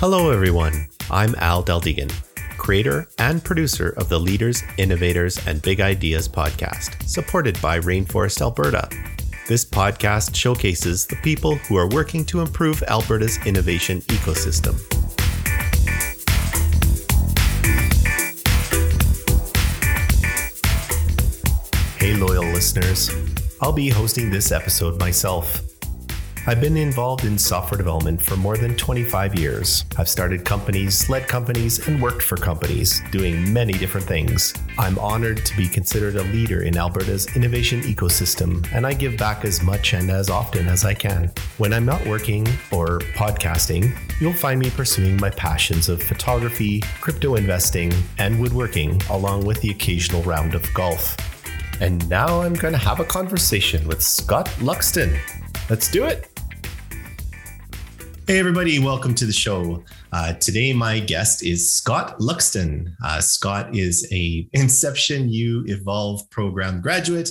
Hello, everyone. I'm Al Deldegan, creator and producer of the Leaders, Innovators, and Big Ideas podcast, supported by Rainforest Alberta. This podcast showcases the people who are working to improve Alberta's innovation ecosystem. Hey, loyal listeners. I'll be hosting this episode myself. I've been involved in software development for more than 25 years. I've started companies, led companies, and worked for companies, doing many different things. I'm honored to be considered a leader in Alberta's innovation ecosystem, and I give back as much and as often as I can. When I'm not working or podcasting, you'll find me pursuing my passions of photography, crypto investing, and woodworking, along with the occasional round of golf. And now I'm going to have a conversation with Scott Luxton. Let's do it. Hey, everybody, welcome to the show. Uh, today, my guest is Scott Luxton. Uh, Scott is a Inception U Evolve program graduate,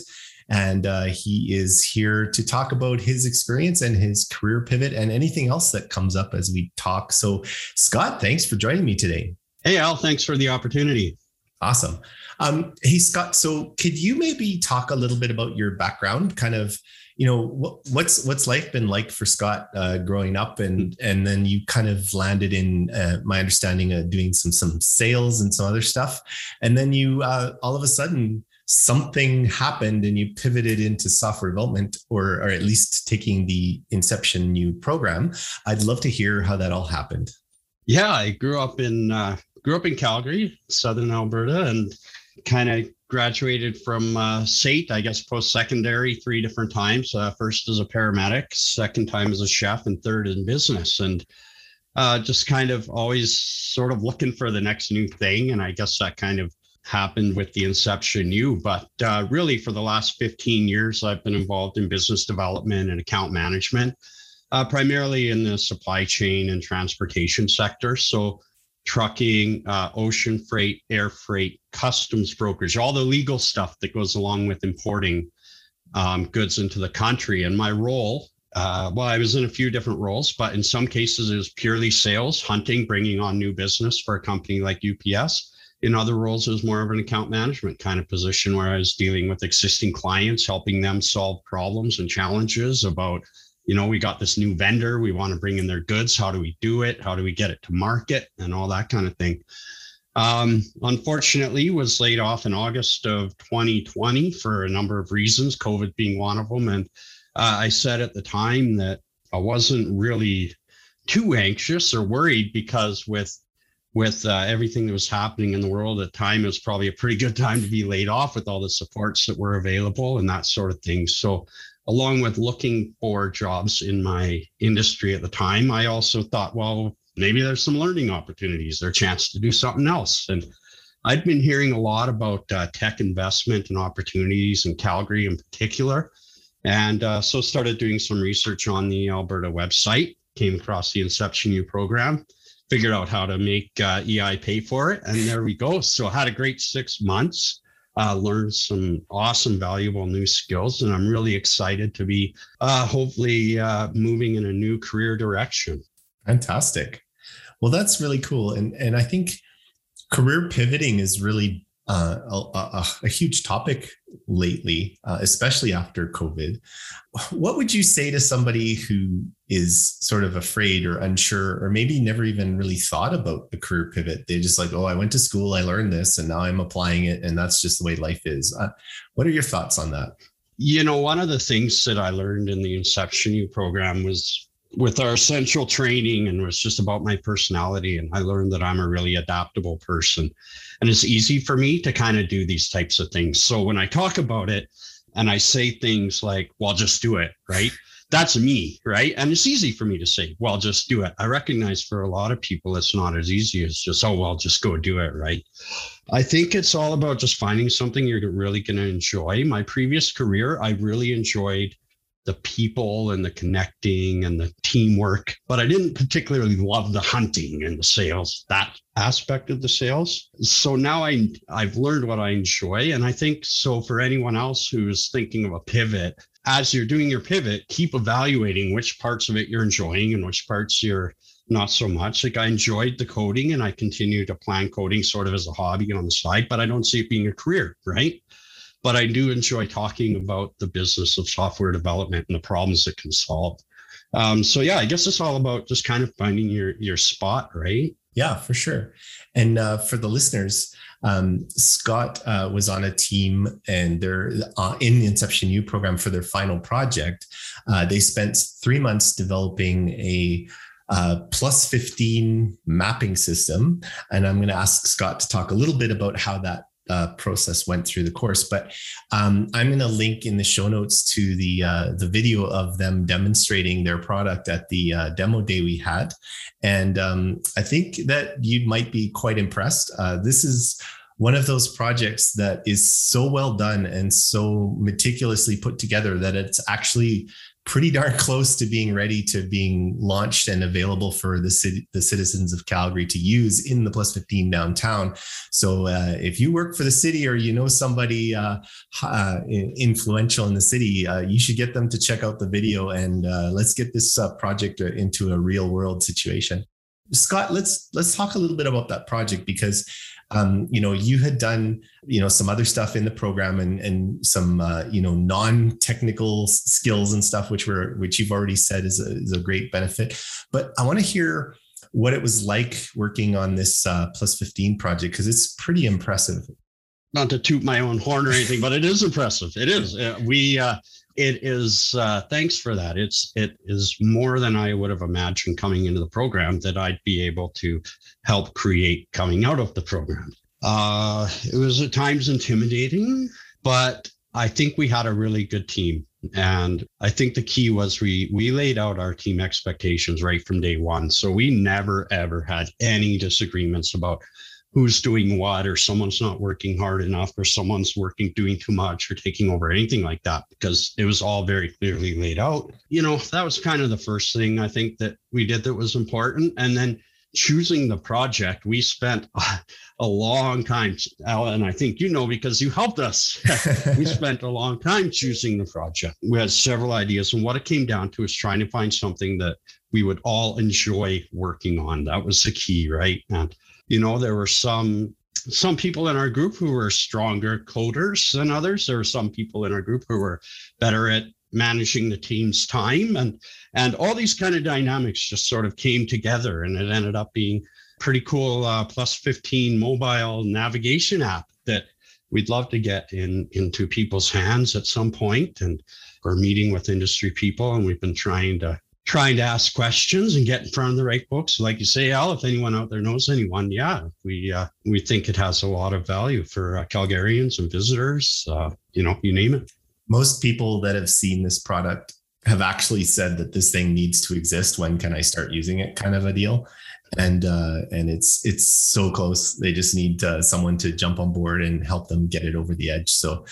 and uh, he is here to talk about his experience and his career pivot and anything else that comes up as we talk. So, Scott, thanks for joining me today. Hey, Al, thanks for the opportunity. Awesome. Um, hey, Scott, so could you maybe talk a little bit about your background, kind of you know what, what's what's life been like for Scott uh, growing up, and and then you kind of landed in uh, my understanding of doing some some sales and some other stuff, and then you uh, all of a sudden something happened and you pivoted into software development or or at least taking the Inception U program. I'd love to hear how that all happened. Yeah, I grew up in uh, grew up in Calgary, southern Alberta, and kind of graduated from uh, SAIT, I guess post secondary three different times. Uh, first as a paramedic, second time as a chef, and third in business. And uh, just kind of always sort of looking for the next new thing. And I guess that kind of happened with the Inception U. But uh, really, for the last 15 years, I've been involved in business development and account management, uh, primarily in the supply chain and transportation sector. So trucking, uh, ocean freight, air freight, customs brokerage, all the legal stuff that goes along with importing um, goods into the country. And my role, uh, well, I was in a few different roles, but in some cases it was purely sales, hunting, bringing on new business for a company like UPS. In other roles, it was more of an account management kind of position where I was dealing with existing clients, helping them solve problems and challenges about you know, we got this new vendor, we want to bring in their goods. How do we do it? How do we get it to market and all that kind of thing? Um, unfortunately, was laid off in August of 2020 for a number of reasons, COVID being one of them. And uh, I said at the time that I wasn't really too anxious or worried because with with uh, everything that was happening in the world at the time, it was probably a pretty good time to be laid off with all the supports that were available and that sort of thing. So along with looking for jobs in my industry at the time, I also thought, well, maybe there's some learning opportunities, there's a chance to do something else. And I'd been hearing a lot about uh, tech investment and opportunities in Calgary in particular. And uh, so started doing some research on the Alberta website, came across the Inception U program, figured out how to make uh, EI pay for it. And there we go. So had a great six months uh, learned some awesome, valuable new skills. And I'm really excited to be uh, hopefully uh, moving in a new career direction. Fantastic. Well, that's really cool. And, and I think career pivoting is really uh, a, a, huge topic lately, uh, especially after COVID. What would you say to somebody who is sort of afraid or unsure, or maybe never even really thought about a career pivot? They just like, oh, I went to school, I learned this, and now I'm applying it, and that's just the way life is. Uh, what are your thoughts on that? You know, one of the things that I learned in the Inception U program was with our essential training and it was just about my personality and i learned that i'm a really adaptable person. And it's easy for me to kind of do these types of things. So when i talk about it and i say things like well just do it right? That's me right? And it's easy for me to say well just do it. I recognize for a lot of people it's not as easy as just oh well just go do it right? I think it's all about just finding something you're really going to enjoy. My previous career i really enjoyed the people and the connecting and the teamwork. But I didn't particularly love the hunting and the sales, that aspect of the sales. So now I I've learned what I enjoy. And I think so for anyone else who's thinking of a pivot, as you're doing your pivot, keep evaluating which parts of it you're enjoying and which parts you're not so much. Like I enjoyed the coding and I continue to plan coding sort of as a hobby on the side, but I don't see it being a career, right? But I do enjoy talking about the business of software development and the problems it can solve. Um, so yeah, I guess it's all about just kind of finding your your spot, right? Yeah, for sure. And uh, for the listeners, um, Scott uh, was on a team and they're uh, in the Inception U program for their final project. Uh, they spent three months developing a uh, plus 15 mapping system. And I'm going to ask Scott to talk a little bit about how that uh, process went through the course. But um, I'm going to link in the show notes to the uh, the video of them demonstrating their product at the uh, demo day we had, and um, I think that you might be quite impressed. Uh, this is one of those projects that is so well done and so meticulously put together that it's actually pretty darn close to being ready to being launched and available for the city, the citizens of Calgary to use in the Plus 15 downtown. So uh, if you work for the city or you know somebody uh, uh, influential in the city, uh, you should get them to check out the video and uh, let's get this uh, project into a real world situation. Scott, let's let's talk a little bit about that project because um, you know, you had done, you know, some other stuff in the program and and some, uh, you know, non-technical skills and stuff, which were which you've already said is a, is a great benefit. But I want to hear what it was like working on this uh, Plus 15 project because it's pretty impressive. Not to toot my own horn or anything, but it is impressive. It is. Uh, we uh, it is uh, thanks for that it's it is more than i would have imagined coming into the program that i'd be able to help create coming out of the program uh, it was at times intimidating but i think we had a really good team and i think the key was we we laid out our team expectations right from day one so we never ever had any disagreements about who's doing what or someone's not working hard enough or someone's working doing too much or taking over anything like that because it was all very clearly laid out. You know that was kind of the first thing i think that we did that was important. And then choosing the project we spent a long time and i think you know because you helped us. We spent a long time choosing the project. We had several ideas and what it came down to is trying to find something that we would all enjoy working on. That was the key right? And you know, there were some some people in our group who were stronger coders than others. There were some people in our group who were better at managing the team's time and and all these kind of dynamics just sort of came together and it ended up being pretty cool uh, plus 15 mobile navigation app that we'd love to get in into people's hands at some point and we're meeting with industry people and we've been trying to trying to ask questions and get in front of the right folks. Like you say, Al, if anyone out there knows anyone, yeah, we uh, we think it has a lot of value for uh, Calgarians and visitors. Uh, you know, you name it. Most people that have seen this product have actually said that this thing needs to exist. When can I start using it? Kind of a deal. And uh, and it's it's so close. They just need uh, someone to jump on board and help them get it over the edge. So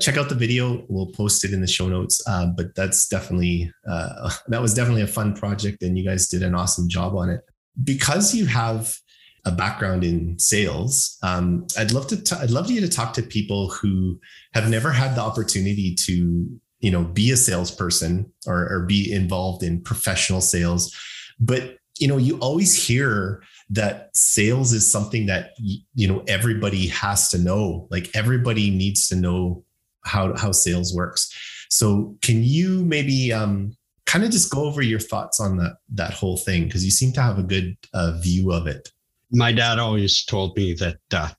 check out the video. We'll post it in the show notes. Uh, but that's definitely uh, that was definitely a fun project, and you guys did an awesome job on it. Because you have a background in sales, um, I'd love to t- I'd love you to talk to people who have never had the opportunity to you know be a salesperson or, or be involved in professional sales, but you know you always hear that sales is something that you know everybody has to know like everybody needs to know how how sales works. So can you maybe um, kind of just go over your thoughts on that that whole thing because you seem to have a good uh, view of it. My dad always told me that uh,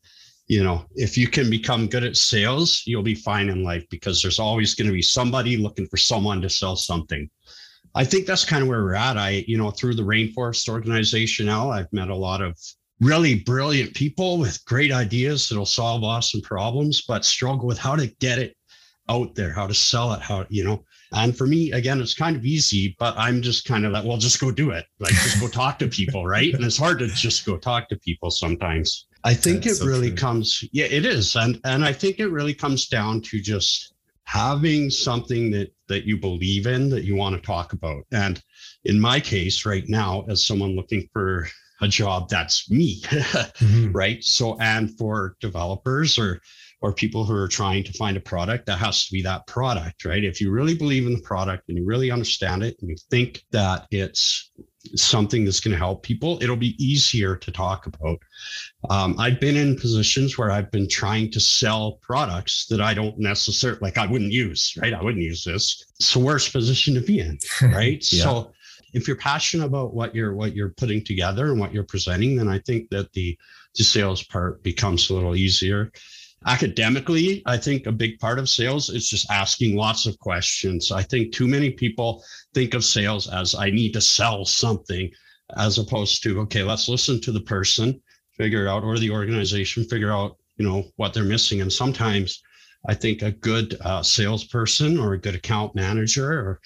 you know if you can become good at sales, you'll be fine in life because there's always going to be somebody looking for someone to sell something. I think that's kind of where we're at. I, you know, through the Rainforest organization now, I've met a lot of really brilliant people with great ideas that'll solve awesome problems, but struggle with how to get it out there, how to sell it, how, you know. And for me, again, it's kind of easy, but I'm just kind of like, well, just go do it. Like, just go talk to people, right? And it's hard to just go talk to people sometimes. I think That's it so really true. comes, yeah, it is. And and I think it really comes down to just having something that that you believe in that you want to talk about. And in my case, right now, as someone looking for a job that's me mm-hmm. right so and for developers or or people who are trying to find a product that has to be that product right if you really believe in the product and you really understand it and you think that it's something that's going to help people, it'll be easier to talk about. Um, I've been in positions where I've been trying to sell products that I don't necessarily like, I wouldn't use, right? I wouldn't use this. It's the worst position to be in, right? yeah. So if you're passionate about what you're what you're putting together and what you're presenting, then I think that the the sales part becomes a little easier. Academically i think a big part of sales is just asking lots of questions. I think too many people think of sales as i need to sell something as opposed to okay let's listen to the person figure out or the organization figure out you know what they're missing. And sometimes i think a good uh, salesperson or a good account manager or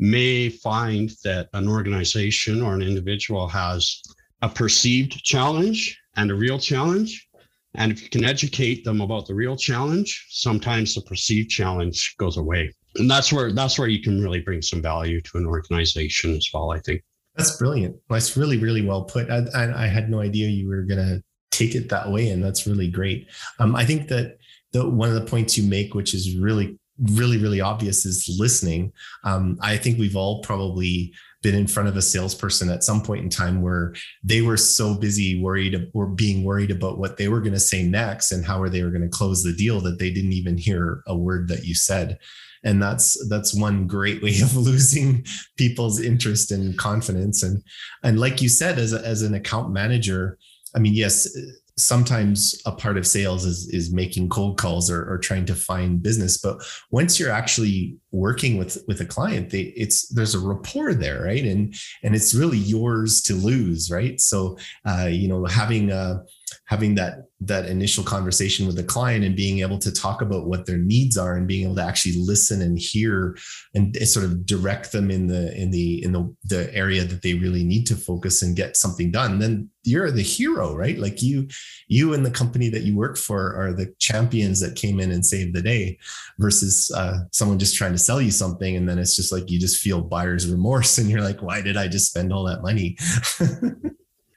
may find that an organization or an individual has a perceived challenge and a real challenge and if you can educate them about the real challenge, sometimes the perceived challenge goes away. And that's where that's where you can really bring some value to an organization as well, I think. That's brilliant. That's really, really well put. I, I, I had no idea you were going to take it that way. And that's really great. Um, I think that the, one of the points you make, which is really, really, really obvious, is listening. Um, I think we've all probably been in front of a salesperson at some point in time where they were so busy worried or being worried about what they were going to say next and how are they were going to close the deal that they didn't even hear a word that you said and that's that's one great way of losing people's interest and confidence and and like you said as a, as an account manager i mean yes sometimes a part of sales is is making cold calls or, or trying to find business but once you're actually working with with a client they it's there's a rapport there right? And and it's really yours to lose right? So uh, you know having a having that that initial conversation with the client and being able to talk about what their needs are and being able to actually listen and hear and sort of direct them in the in the in the the area that they really need to focus and get something done then you're the hero right? Like you you and the company that you work for are the champions that came in and saved the day versus uh, someone just trying to sell you something and then it's just like you just feel buyer's remorse and you're like why did i just spend all that money?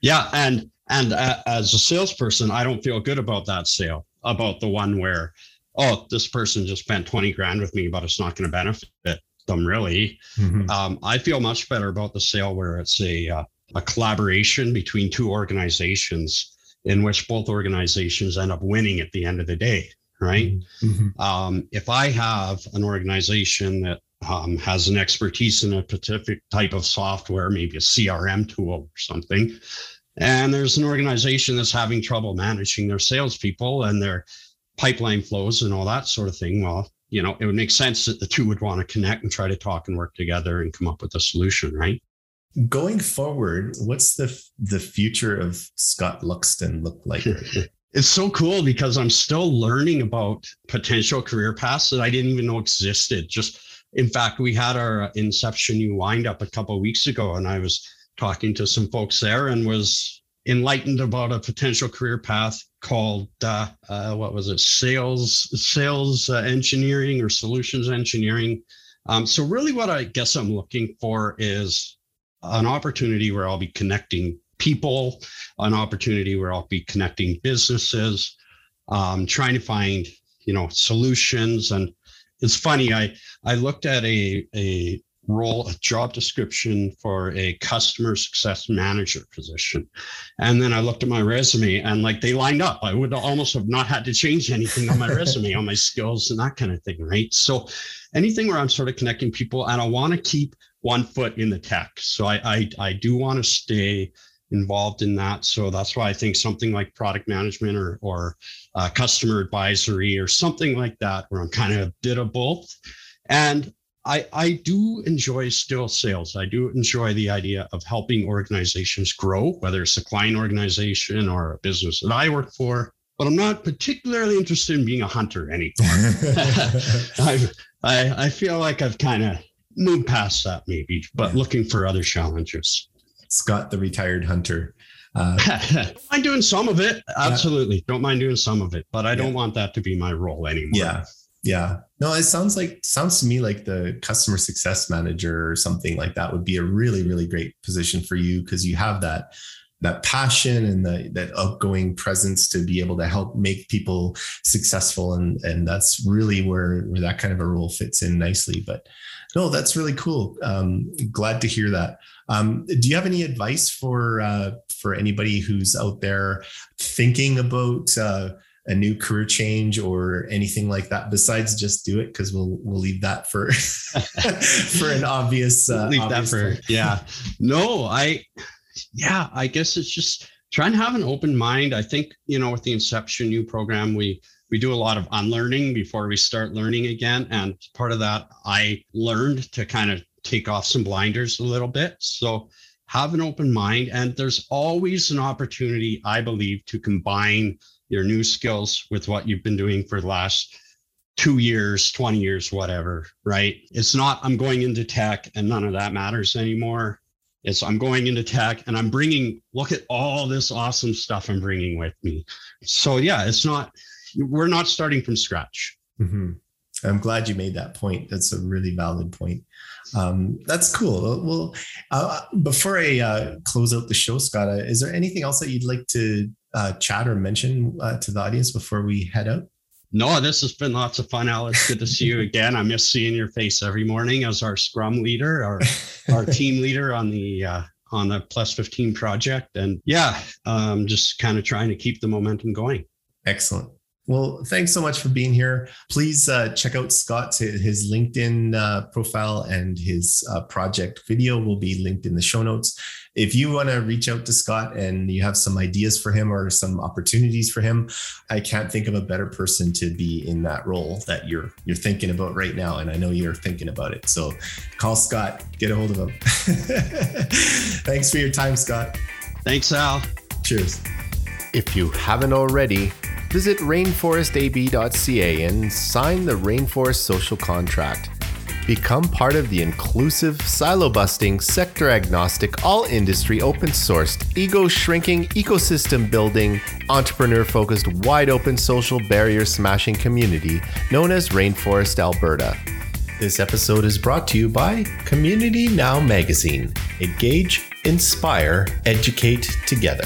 Yeah and and as a salesperson, I don't feel good about that sale, about the one where, oh, this person just spent 20 grand with me, but it's not going to benefit them really. Mm-hmm. Um, I feel much better about the sale where it's a, uh, a collaboration between two organizations in which both organizations end up winning at the end of the day, right? Mm-hmm. mm-hmm. Um, if I have an organization that um, has an expertise in a specific type of software, maybe a CRM tool or something, and there's an organization that's having trouble managing their salespeople and their pipeline flows and all that sort of thing. Well, you know, it would make sense that the two would want to connect and try to talk and work together and come up with a solution, right? Going forward, what's the the future of Scott Luxton look like? it's so cool because I'm still learning about potential career paths that I didn't even know existed. Just in fact, we had our uh, inception U wind up a couple weeks ago, and I was talking to some folks there and was enlightened about a potential career path called uh, uh, what was it? Sales sales uh, engineering or solutions engineering. Um, so really what i guess i'm looking for is an opportunity where i'll be connecting people an opportunity where i'll be connecting businesses um, trying to find you know solutions. And it's funny i i looked at a a role, a job description for a customer success manager position. And then I looked at my resume and like they lined up. I would almost have not had to change anything on my resume, on my skills and that kind of thing. Right. So anything where I'm sort of connecting people and I want to keep one foot in the tech. So I, I, I do want to stay involved in that. So that's why I think something like product management or, or uh, customer advisory or something like that, where I'm kind of a both. And I, I do enjoy still sales. I do enjoy the idea of helping organizations grow, whether it's a client organization or a business that I work for. But I'm not particularly interested in being a hunter anymore. I, I, I feel like I've kind of moved past that, maybe, but yeah. looking for other challenges. Scott, the retired hunter. Uh, don't mind doing some of it. Absolutely. Yeah. Don't mind doing some of it, but I don't want that to be my role anymore. Yeah. Yeah. No, it sounds like sounds to me like the customer success manager or something like that would be a really, really great position for you because you have that that passion and the, that outgoing presence to be able to help make people successful and and that's really where, where that kind of a role fits in nicely but no that's really cool um, glad to hear that um, do you have any advice for uh, for anybody who's out there thinking about uh, a new career change or anything like that besides just do it because we'll we'll leave that for for an obvious uh, leave obvious that for point. yeah. No i yeah i guess it's just trying to have an open mind. I think you know with the inception U program we we do a lot of unlearning before we start learning again. And part of that i learned to kind of take off some blinders a little bit. So have an open mind. And there's always an opportunity i believe to combine your new skills with what you've been doing for the last two years, 20 years, whatever, right? It's not, I'm going into tech and none of that matters anymore. It's, I'm going into tech and I'm bringing, look at all this awesome stuff I'm bringing with me. So, yeah, it's not, we're not starting from scratch. Mm-hmm. I'm glad you made that point. That's a really valid point. Um, that's cool. Well, uh, before I uh, close out the show, Scott, uh, is there anything else that you'd like to uh, chat or mention uh, to the audience before we head out? No, this has been lots of fun, Alex. Good to see you again. I miss seeing your face every morning as our Scrum leader, our our team leader on the uh, on the Plus 15 project, and yeah, um, just kind of trying to keep the momentum going. Excellent. Well, thanks so much for being here. Please uh, check out Scott's his LinkedIn uh, profile and his uh, project video will be linked in the show notes. If you want to reach out to Scott and you have some ideas for him or some opportunities for him, I can't think of a better person to be in that role that you're you're thinking about right now. And I know you're thinking about it. So call Scott, get a hold of him. Thanks for your time, Scott. Thanks, Al. Cheers. If you haven't already, visit rainforestab.ca and sign the Rainforest Social Contract. Become part of the inclusive, silo busting, sector agnostic, all industry open sourced, ego shrinking, ecosystem building, entrepreneur focused, wide open social barrier smashing community known as Rainforest Alberta. This episode is brought to you by Community Now Magazine. Engage, inspire, educate together.